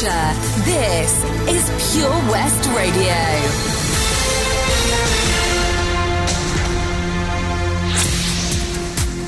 This is Pure West Radio.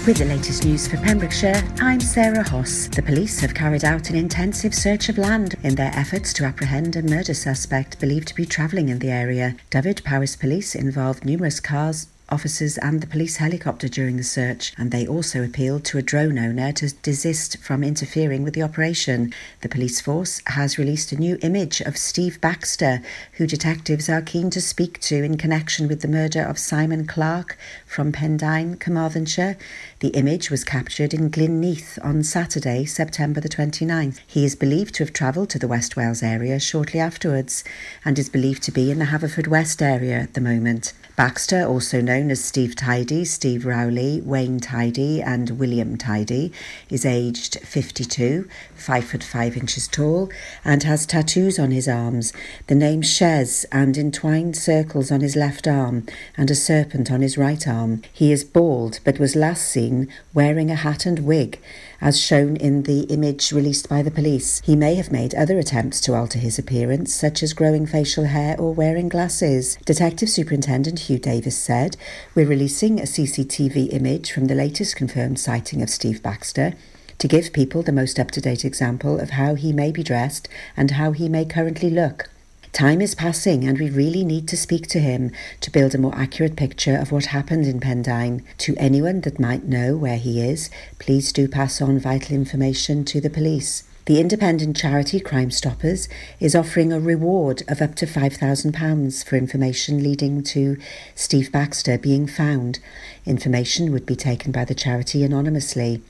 With the latest news for Pembrokeshire, I'm Sarah Hoss. The police have carried out an intensive search of land in their efforts to apprehend a murder suspect believed to be travelling in the area. Dyfed-Powys Police involved numerous cars, officers and the police helicopter during the search, and they also appealed to a drone owner to desist from interfering with the operation. The police force has released a new image of Steve Baxter, who detectives are keen to speak to in connection with the murder of Simon Clark from Pendine, Carmarthenshire. The image was captured in Glynneath on Saturday, September the 29th. He is believed to have travelled to the West Wales area shortly afterwards and is believed to be in the Haverfordwest area at the moment. Baxter, also known as Steve Tidy, Steve Rowley, Wayne Tidy, and William Tidy, is aged 52, 5 foot 5 inches tall, and has tattoos on his arms, the name Shez, and entwined circles on his left arm, and a serpent on his right arm. He is bald, but was last seen wearing a hat and wig as shown in the image released by the police. He may have made other attempts to alter his appearance, such as growing facial hair or wearing glasses. Detective Superintendent Hugh Davis said, We're releasing a CCTV image from the latest confirmed sighting of Steve Baxter to give people the most up to date example of how he may be dressed and how he may currently look. Time is passing, and we really need to speak to him to build a more accurate picture of what happened in Pendine. To anyone that might know where he is, please do pass on vital information to the police. The independent charity Crime Stoppers is offering a reward of up to £5,000 for information leading to Steve Baxter being found. Information would be taken by the charity anonymously.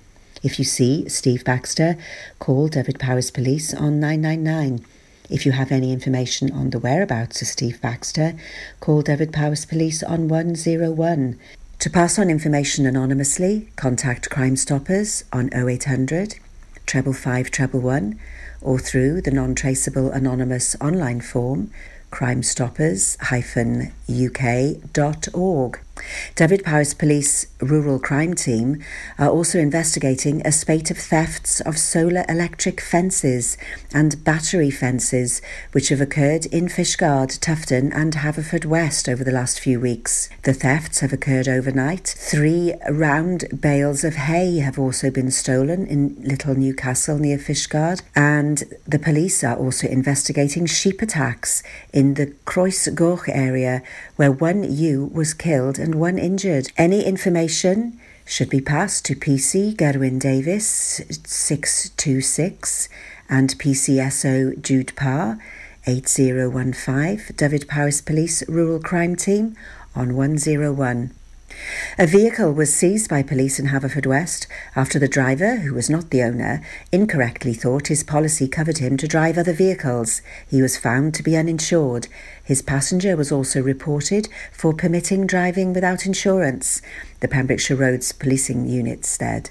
If you see Steve Baxter, call Dyfed-Powys Police on 999. If you have any information on the whereabouts of Steve Baxter, call Dyfed-Powys Police on 101. To pass on information anonymously, contact Crime Stoppers on 0800 treble five treble one or through the non-traceable anonymous online form crimestoppers-uk.org. Dyfed-Powys Police Rural Crime Team are also investigating a spate of thefts of solar electric fences and battery fences which have occurred in Fishguard, Tufton and Haverfordwest over the last few weeks. The thefts have occurred overnight. Three round bales of hay have also been stolen in Little Newcastle near Fishguard and the police are also investigating sheep attacks in the Croesgoch area where one ewe was killed and one injured. Any information should be passed to PC Gerwin Davis 626 and PCSO Jude Parr 8015 Dyfed-Powys Police Rural Crime Team on 101. A vehicle was seized by police in Haverfordwest after the driver, who was not the owner, incorrectly thought his policy covered him to drive other vehicles. He was found to be uninsured. His passenger was also reported for permitting driving without insurance. The Pembrokeshire Roads Policing Unit said.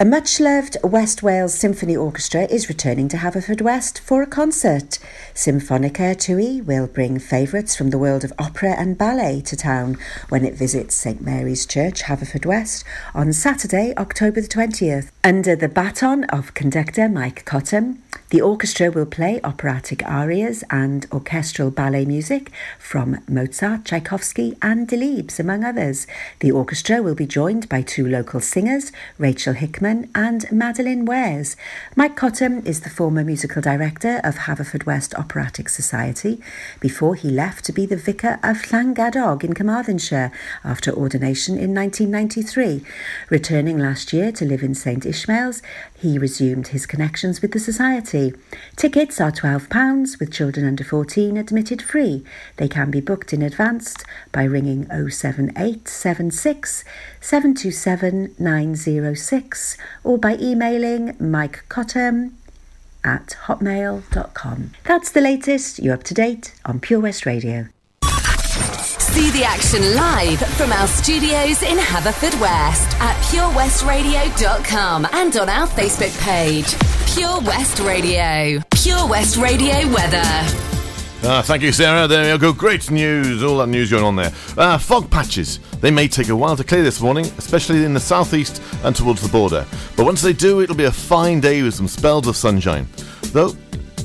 A much loved West Wales Symphony Orchestra is returning to Haverfordwest for a concert. Symphonica Tywi will bring favourites from the world of opera and ballet to town when it visits St Mary's Church, Haverfordwest, on Saturday, October the 20th. Under the baton of conductor Mike Cottam, the orchestra will play operatic arias and orchestral ballet music from Mozart, Tchaikovsky, and Delibes, among others. The orchestra will be joined by two local singers, Rachel Hickman and Madeline Wares. Mike Cottam is the former musical director of Haverfordwest Operatic Society before he left to be the vicar of Llangadog in Carmarthenshire after ordination in 1993. Returning last year to live in St Ishmael's, he resumed his connections with the society. Tickets are £12 with children under 14 admitted free. They can be booked in advance by ringing 07876 727 906 or by emailing Mike Cottam at hotmail.com. That's the latest. You're up to date on Pure West Radio. See the action live from our studios in Haverfordwest at purewestradio.com and on our Facebook page. Pure West Radio. Pure West Radio weather. Ah, thank you, Sarah. There you go. Great news. All that news going on there. Uh, fog patches. They may take a while to clear this morning, especially in the southeast and towards the border. But once they do, it'll be a fine day with some spells of sunshine. Though,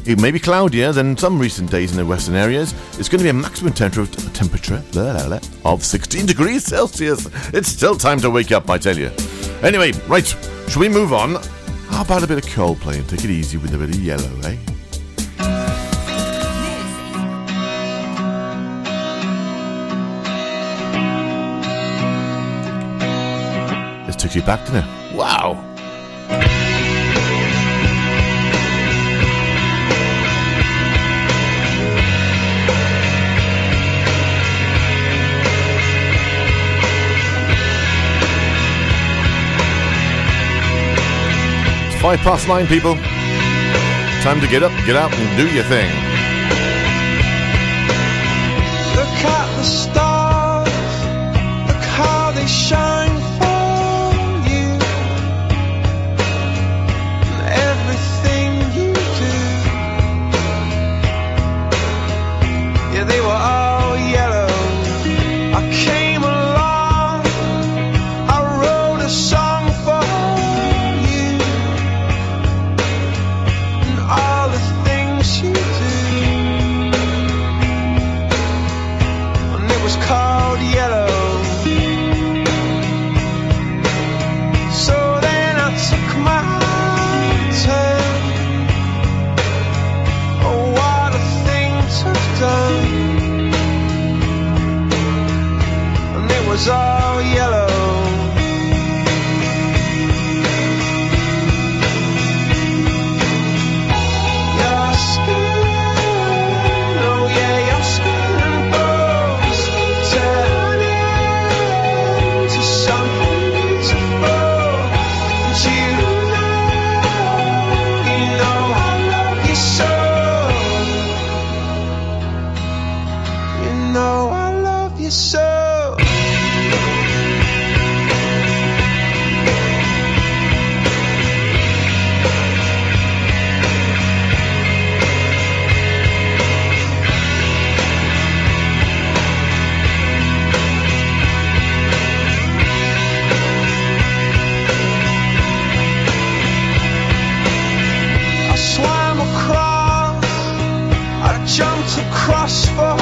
It may be cloudier than some recent days in the western areas. It's going to be a maximum temperature, temperature blah, blah, blah, of 16 degrees Celsius. It's still time to wake up, I tell you. Anyway, right, shall we move on? How about a bit of Coldplay and take it easy with a bit of yellow, eh? Took you back, didn't it? Wow! Five past nine, people. Time to get up, get out, and do your thing. Look at the stars, Jumped across for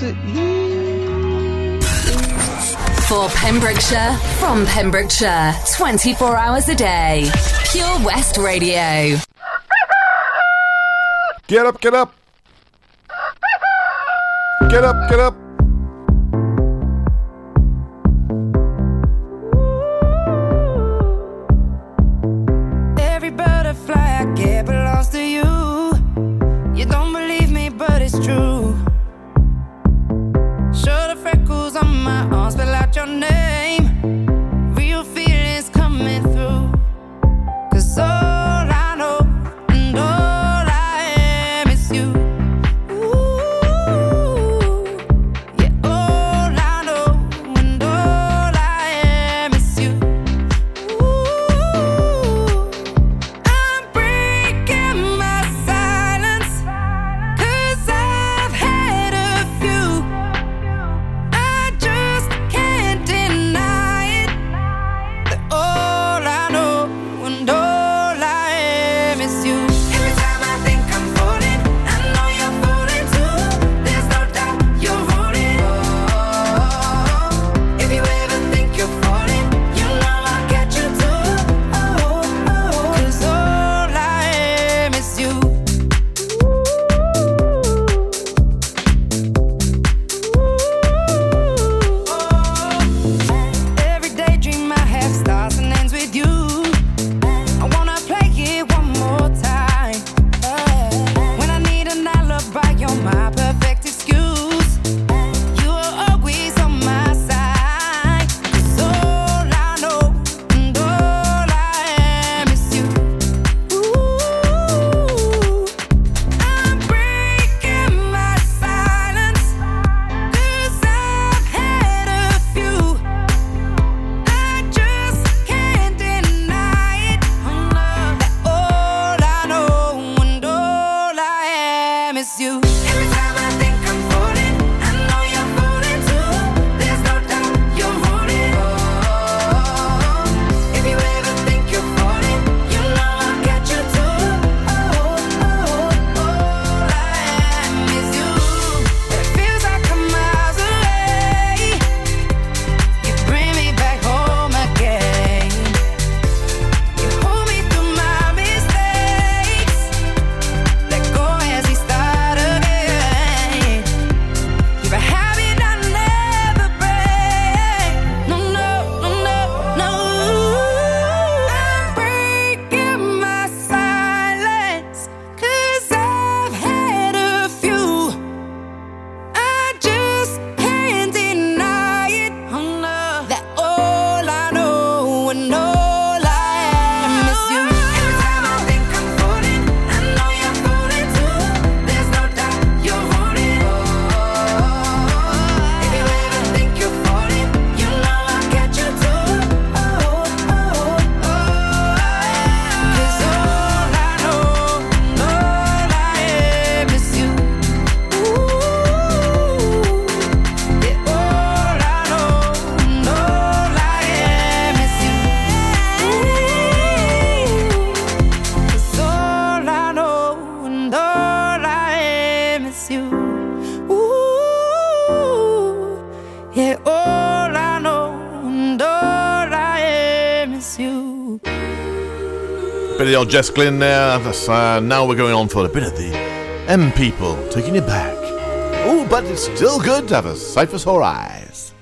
the things For Pembrokeshire, from Pembrokeshire, 24 hours a day. Pure West Radio. Get up, get up! Get up, get up! Old Jess Glynne there. Uh, now we're going on for a bit of the M people taking it back. Oh, but it's still good to have a sight for sore eyes.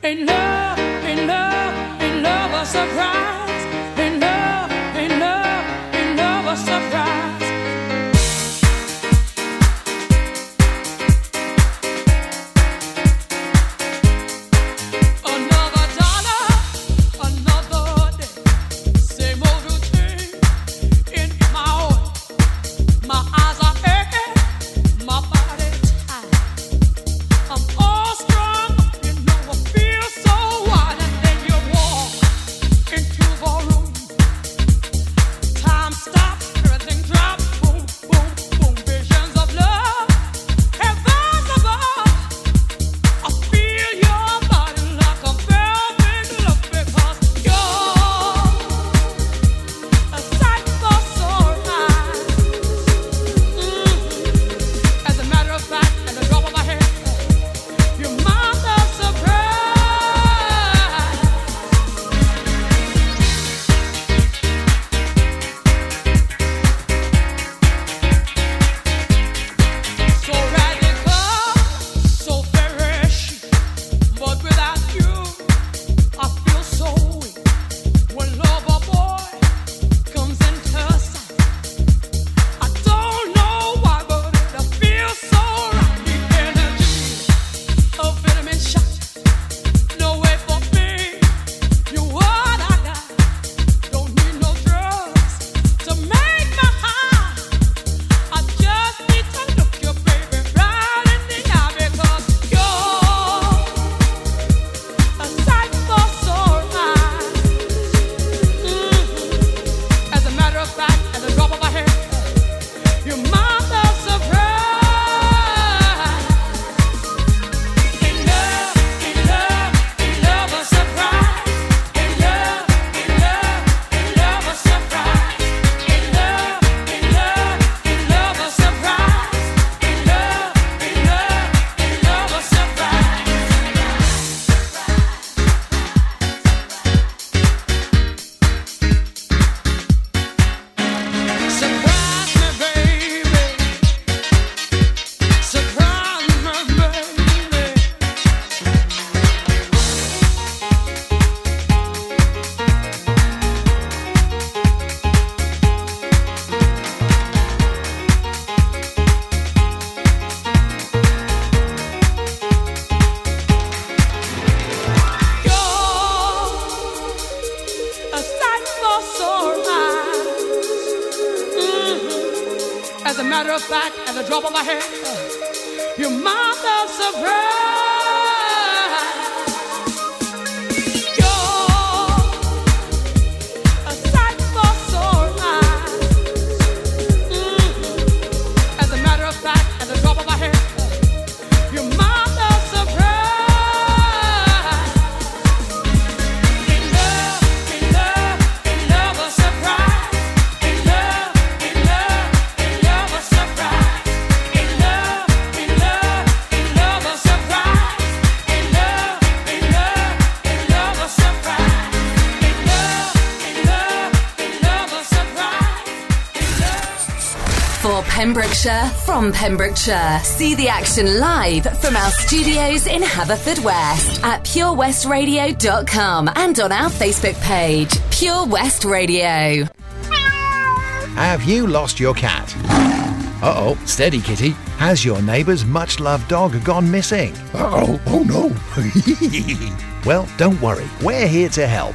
Pembrokeshire, from Pembrokeshire. See the action live from our studios in Haverfordwest at purewestradio.com and on our Facebook page, Pure West Radio. Have you lost your cat? Uh oh, steady kitty. Has your neighbour's much loved dog gone missing? Uh oh, oh no. well, don't worry, we're here to help.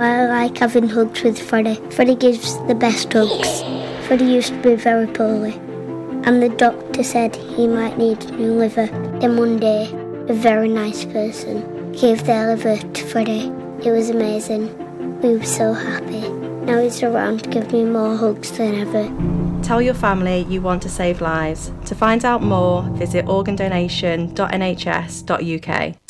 I like having hugs with Freddie. Freddie gives the best hugs. Freddie used to be very poorly, and the doctor said he might need a new liver. Then one day, a very nice person gave their liver to Freddie. It was amazing. We were so happy. Now he's around to give me more hugs than ever. Tell your family you want to save lives. To find out more, visit organdonation.nhs.uk.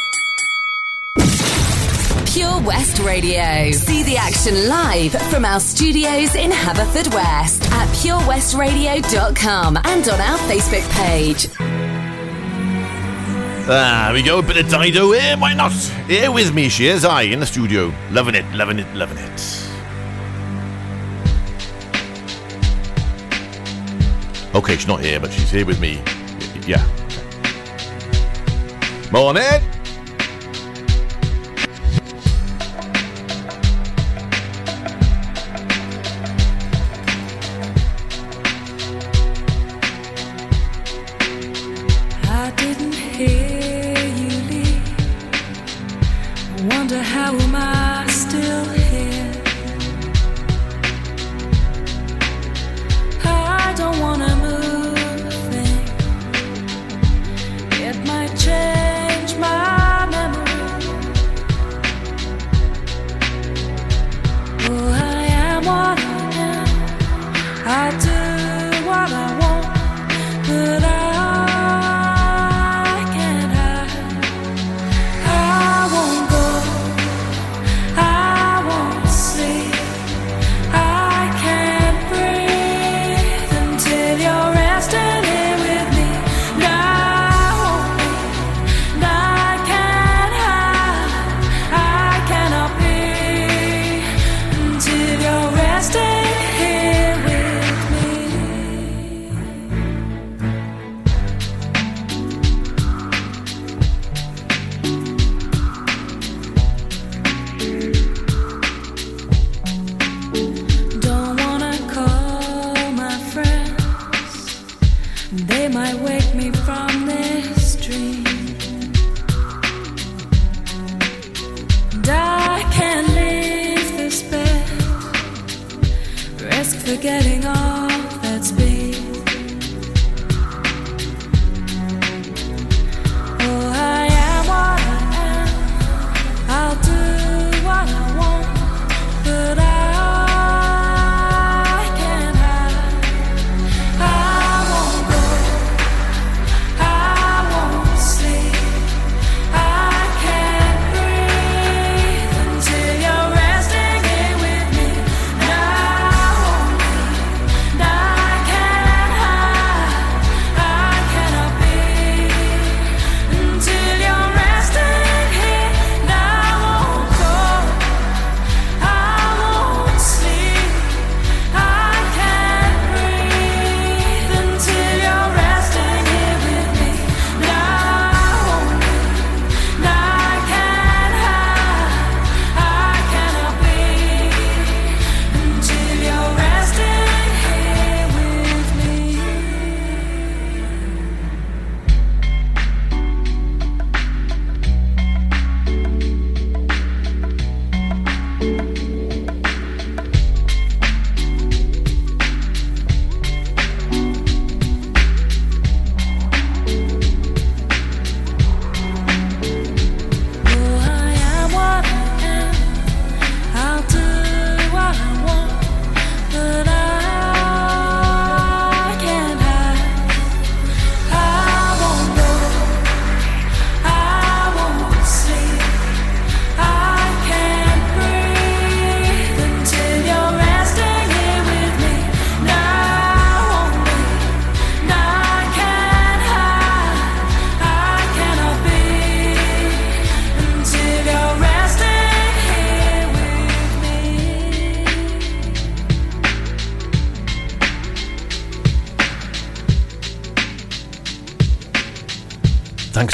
Pure West Radio. See the action live from our studios in Haverfordwest at purewestradio.com and on our Facebook page. There we go, a bit of Dido here, why not? Here with me, she is I in the studio. Loving it, loving it, loving it. Okay, she's not here, but she's here with me. Yeah. Morning!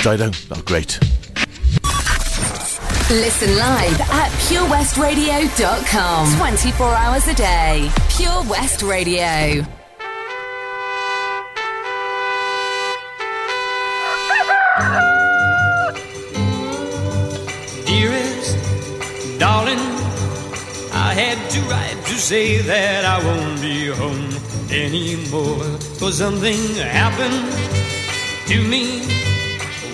Dido. Oh, great. Listen live at purewestradio.com. 24 hours a day. Pure West Radio. Dearest, darling, I had to write to say that I won't be home anymore. Cause something happened to me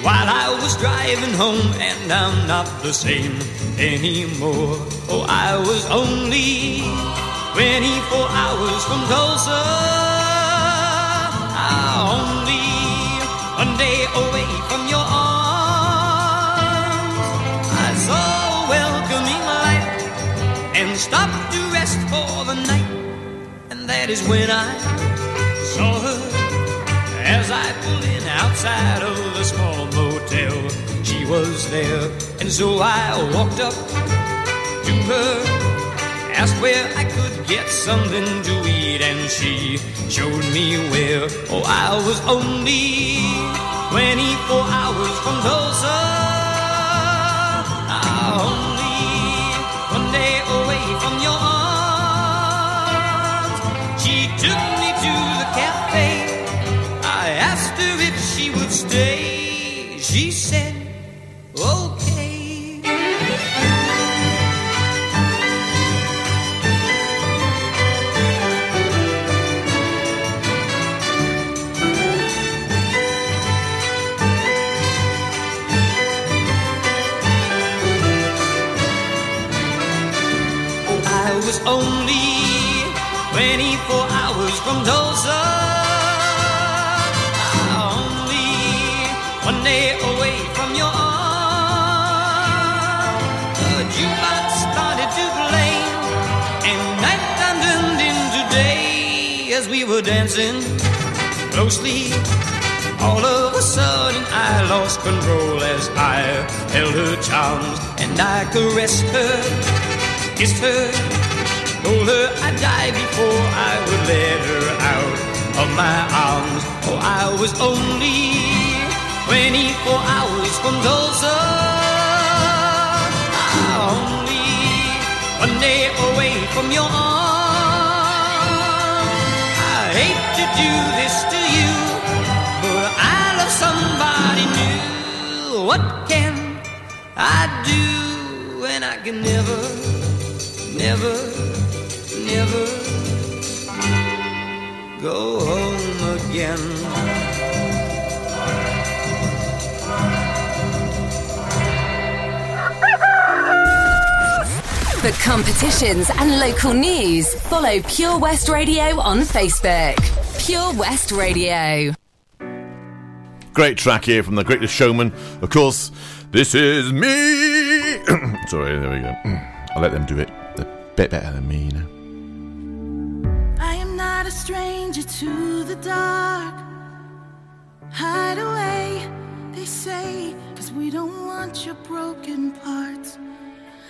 while I was driving home, and I'm not the same anymore. Oh, I was only 24 hours from Tulsa. Only one day away from your arms. I saw welcoming light and stopped to rest for the night. And that is when I saw her as I pulled in outside of the small. Was there, and so I walked up to her, asked where I could get something to eat, and she showed me where. Oh, I was only 24 hours from Tulsa. Ah, only one day away from your arms. She took day away from your arms. The jukebox started to play, and nighttime turned into day as we were dancing closely. All of a sudden, I lost control as I held her charms and I caressed her, kissed her, told her I'd die before I would let her out of my arms. Oh, I was only 24 hours from Tulsa. Ah, only one day away from your arms. I hate to do this to you, but I love somebody new. What can I do when I can never, never, never go home again? For competitions and local news, follow Pure West Radio on Facebook. Pure West Radio. Great track here from the greatest showman. Of course, this is me. Sorry, there we go. I'll let them do it They're a bit better than me, you know. I am not a stranger to the dark. Hide away, they say, cause we don't want your broken parts.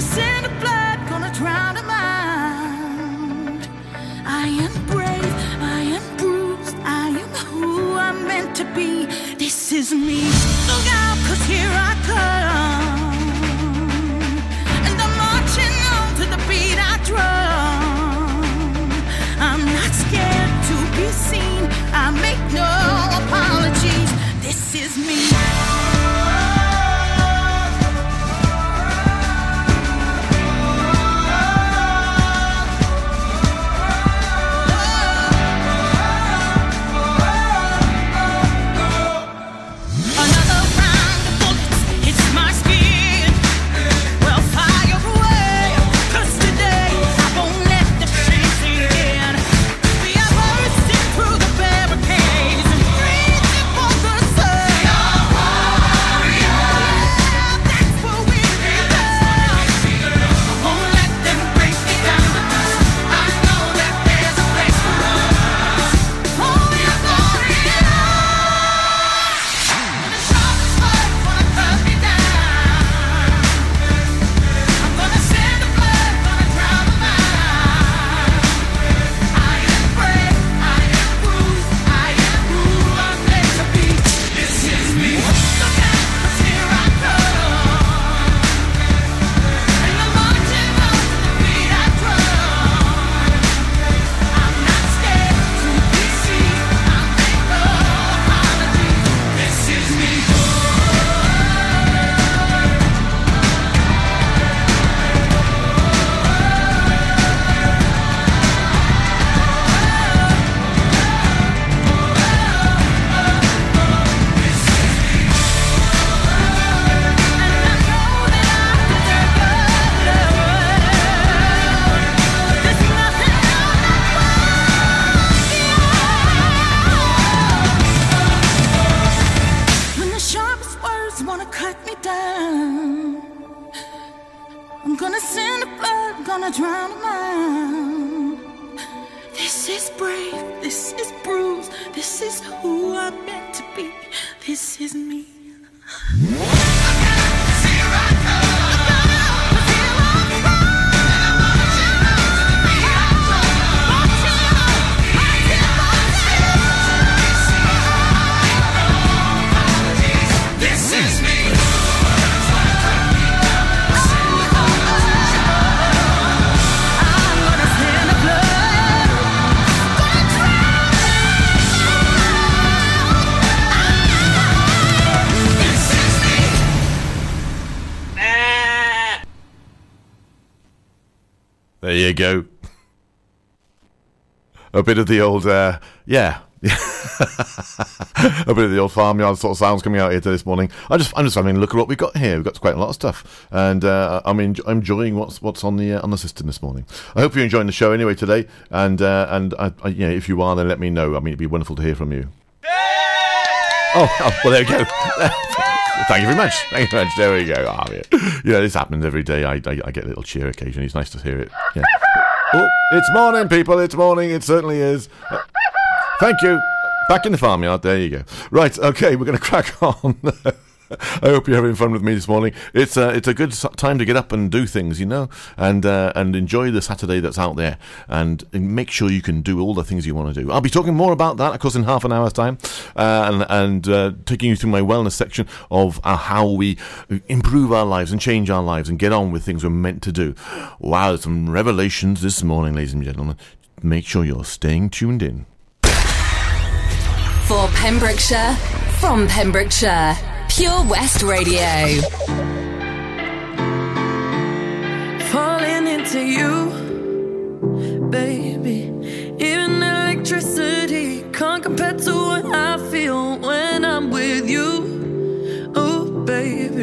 Send a blood, gonna. I am brave, I am bruised, I am who I'm meant to be. This is me. Look out, cause here I come. And I'm marching on to the beat I drum. I'm not scared to be seen. I make no apologies. This is me. There you go. A bit of the old, uh, yeah. a bit of the old farmyard sort of sounds coming out here today this morning. I just, I'm just having a look at what we've got here. We've got quite a lot of stuff, and uh, I'm, I'm enjoying what's what's on the uh, on the system this morning. I hope you're enjoying the show anyway today, and uh, and I, I, yeah, if you are, then let me know. I mean, it'd be wonderful to hear from you. Oh, oh, well, there we go. Thank you very much. Thank you very much. There we go. Oh, yeah. yeah, this happens every day. I, I, I get a little cheer occasionally. It's nice to hear it. Yeah. Oh, it's morning, people. It's morning. It certainly is. Thank you. Back in the farmyard. There you go. Right. Okay. We're going to crack on. I hope you're having fun with me this morning. It's uh, it's a good time to get up and do things, you know, and uh, and enjoy the Saturday that's out there, and, and make sure you can do all the things you want to do. I'll be talking more about that, of course, in half an hour's time, uh, and and uh, taking you through my wellness section of uh, how we improve our lives and change our lives and get on with things we're meant to do. Wow, there's some revelations this morning, ladies and gentlemen. Make sure you're staying tuned in. For Pembrokeshire, from Pembrokeshire, Pure West Radio. falling into you, baby. Even electricity can't compare to what I feel when I'm with you. Oh, baby,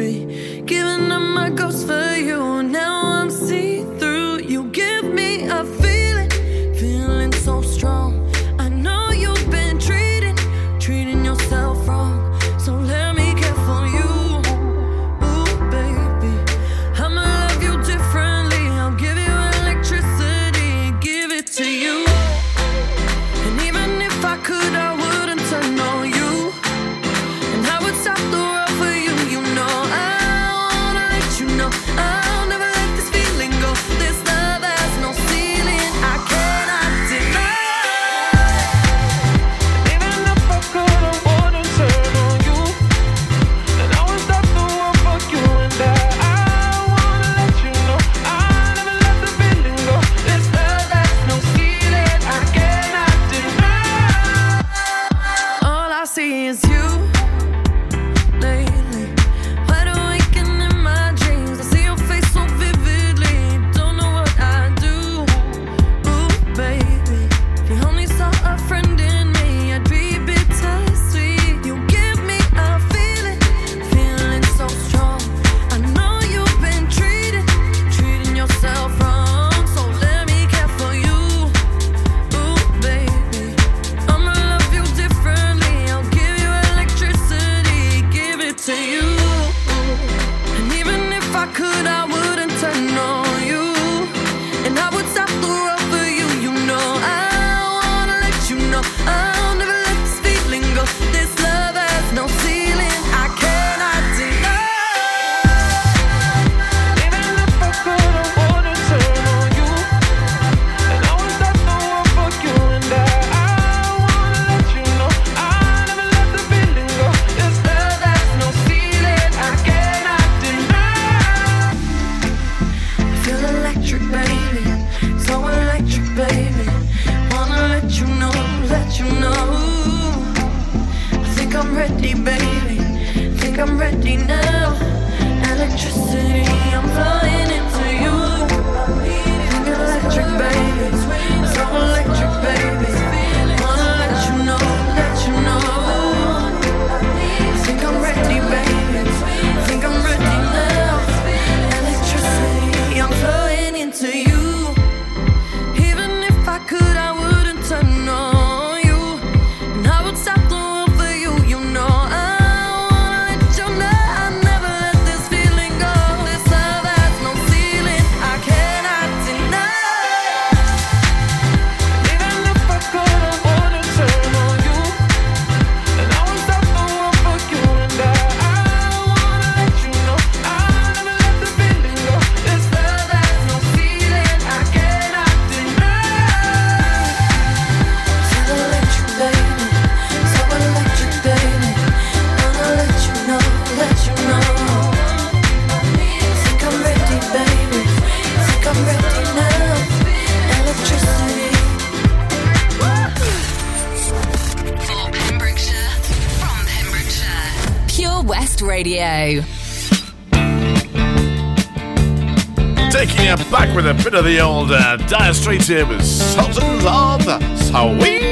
bit of the old uh, Dire Straits here with Sultans of Swing.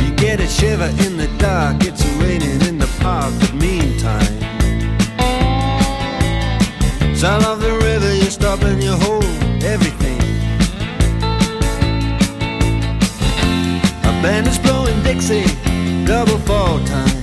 You get a shiver in the dark, it's raining in the park, but meantime. Sound of the river, you're stopping. you hold everything. A band is blowing Dixie, double fall time.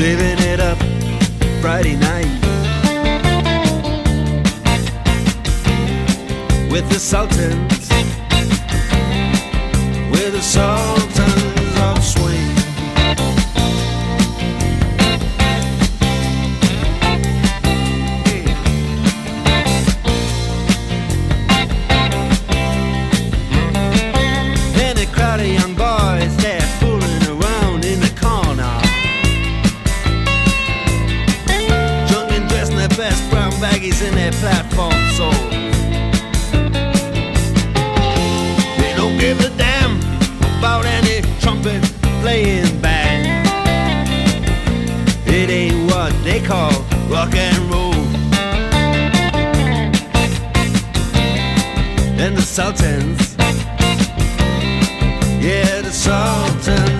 saving it up Friday night with the Sultans with a song. been playing band. It ain't what they call rock and roll. And the Sultans, yeah, the Sultans.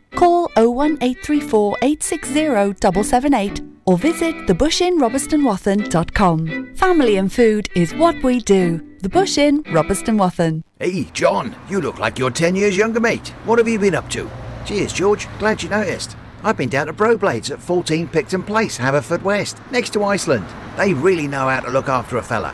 Call 01834 860 778 or visit thebushinrobertsonwathen.com. Family and food is what we do. The Bush Inn, Robertson Wathen. Hey, John, you look like you're 10 years younger, mate. What have you been up to? Cheers, George. Glad you noticed. I've been down to Broblades at 14 Picton Place, Haverfordwest, next to Iceland. They really know how to look after a fella.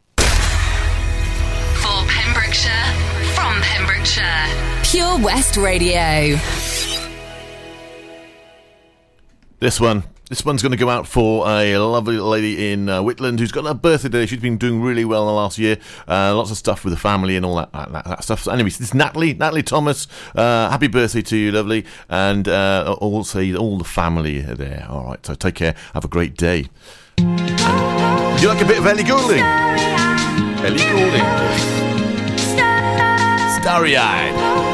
For Pembrokeshire, from Pembrokeshire, Pure West Radio. This one. This one's going to go out for a lovely lady in uh, Whitland who's got her birthday today. She's been doing really well in the last year. Uh, lots of stuff with the family and all that, that, that stuff. So anyway, this is Natalie, Natalie Thomas. Uh, happy birthday to you, lovely. And uh, also all the family are there. All right, so take care. Have a great day. And you like a bit of Ellie Goulding? Ellie Goulding. Starry eyed.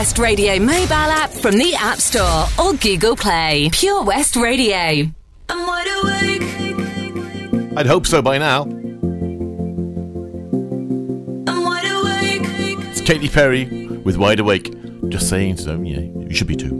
West Radio mobile app from the App Store or Google Play. Pure West Radio. I'm wide awake. I'd hope so by now. I'm wide awake. It's Katy Perry with Wide Awake. Just saying, so yeah, you should be too.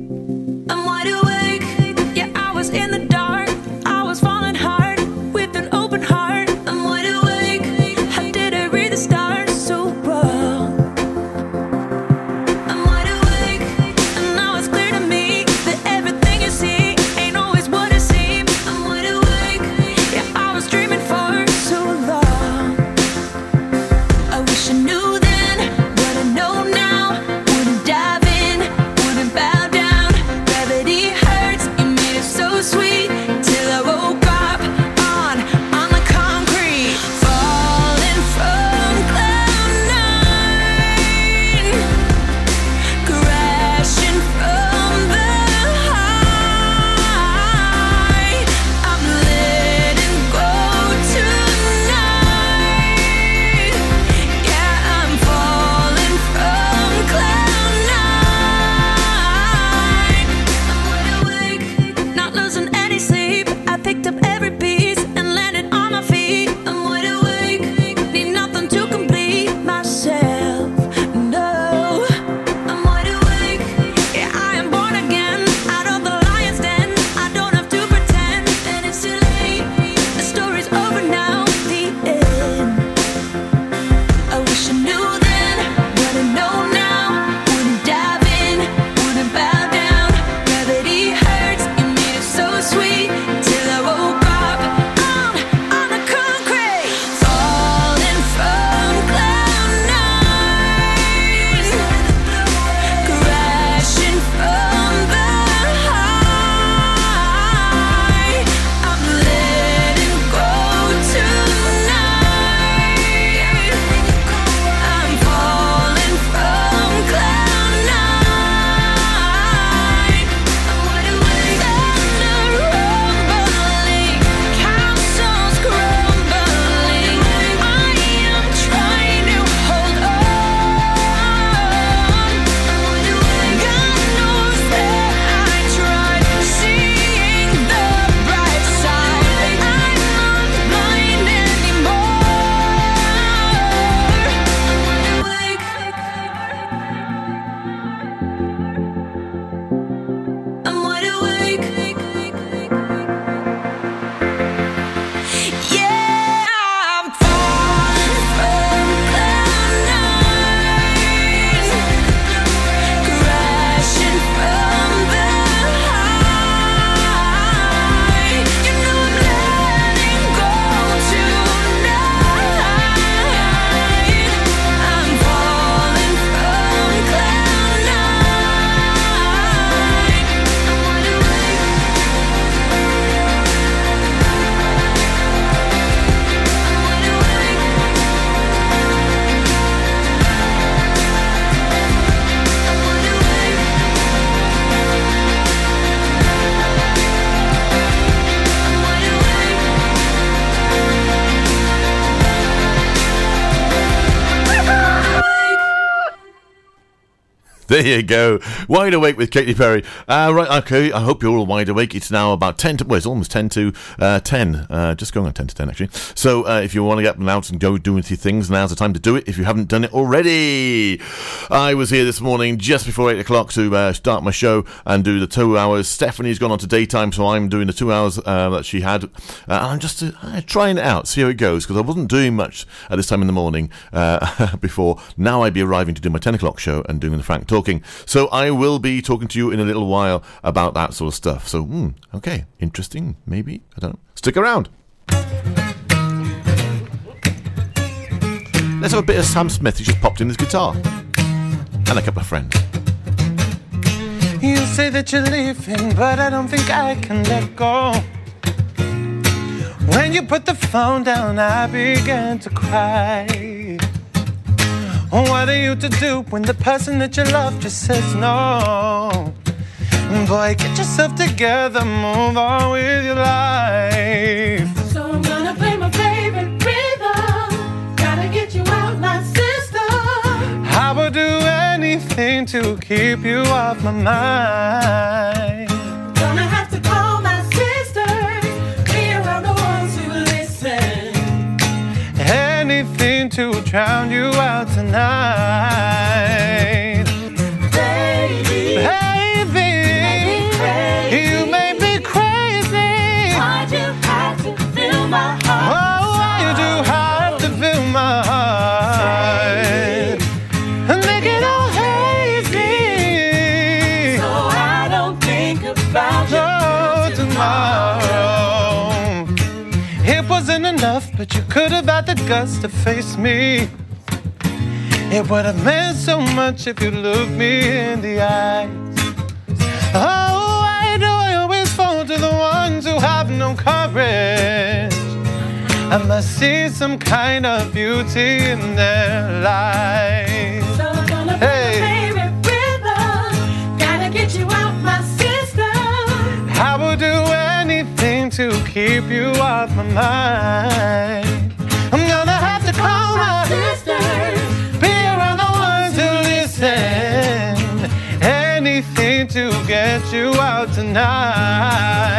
There you go. Wide awake with Katy Perry. Uh, right, okay. I hope you're all wide awake. It's now about 10 to, well, it's almost 10 to uh, 10. Uh, just going on 10 to 10, actually. So uh, if you want to get up and out and go doing your things, now's the time to do it if you haven't done it already. I was here this morning just before 8 o'clock to uh, start my show and do the two hours. Stephanie's gone on to daytime, so I'm doing the two hours uh, that she had. And I'm just trying it out, see how it goes, because I wasn't doing much at this time in the morning before. Now I'd be arriving to do my 10 o'clock show and doing the Frank talking. So I will be talking to you in a little while about that sort of stuff. So, hmm, okay, interesting, maybe. I don't know. Stick around. Let's have a bit of Sam Smith. He just popped in his guitar. And a couple of friends. You say that you're leaving, but I don't think I can let go. When you put the phone down, I began to cry. What are you to do when the person that you love just says no? Boy, get yourself together, move on with your life. So I'm gonna play my favorite rhythm. Gotta get you out my system. I would do anything to keep you off my mind. To drown you out tonight. Could have had the guts to face me. It would have meant so much if you looked me in the eyes. Oh, why do I always fall to the ones who have no courage? I must see some kind of beauty in their lives. So I'm gonna play Hey. favorite rhythm. Gotta get you out my system. I will do anything to keep you off my mind. Call my sisters. Be around the ones who listen. Anything to get you out tonight.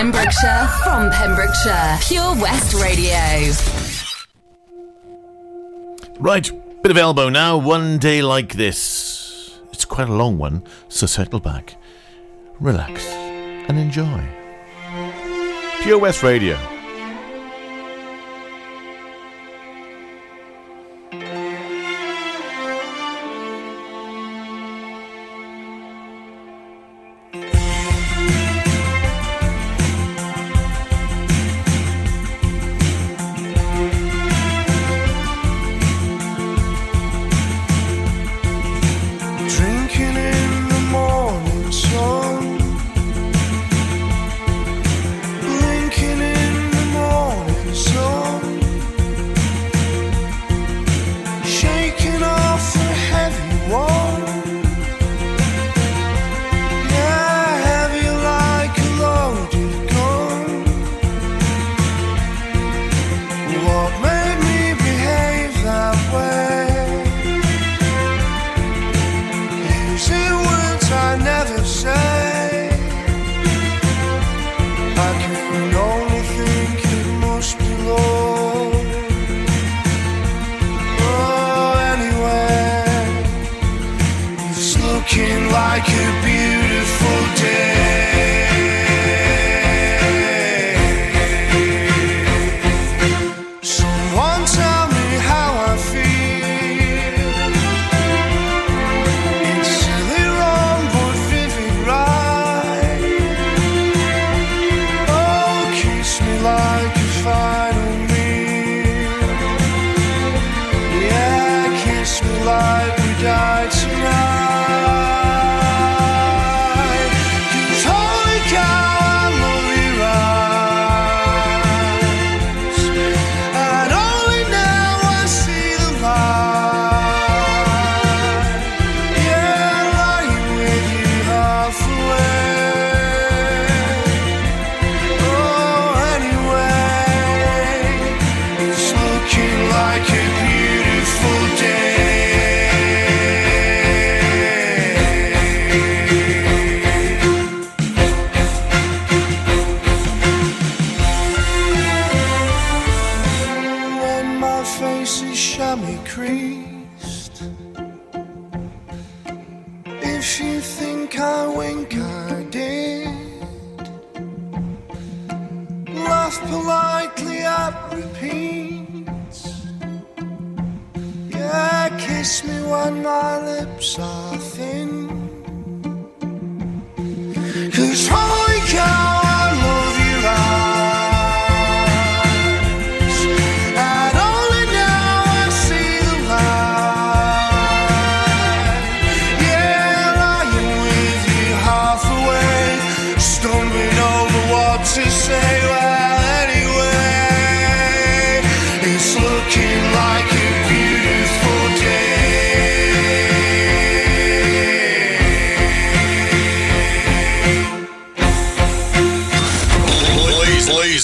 Pembrokeshire, from Pembrokeshire, Pure West Radio. Right, bit of elbow now. One day like this. It's quite a long one, so settle back, relax, and enjoy. Pure West Radio.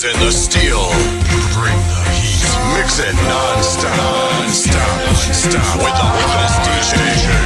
in the steel. You bring the heat. Mix it non-stop. Non-stop. Non-stop. With the hottest DJ.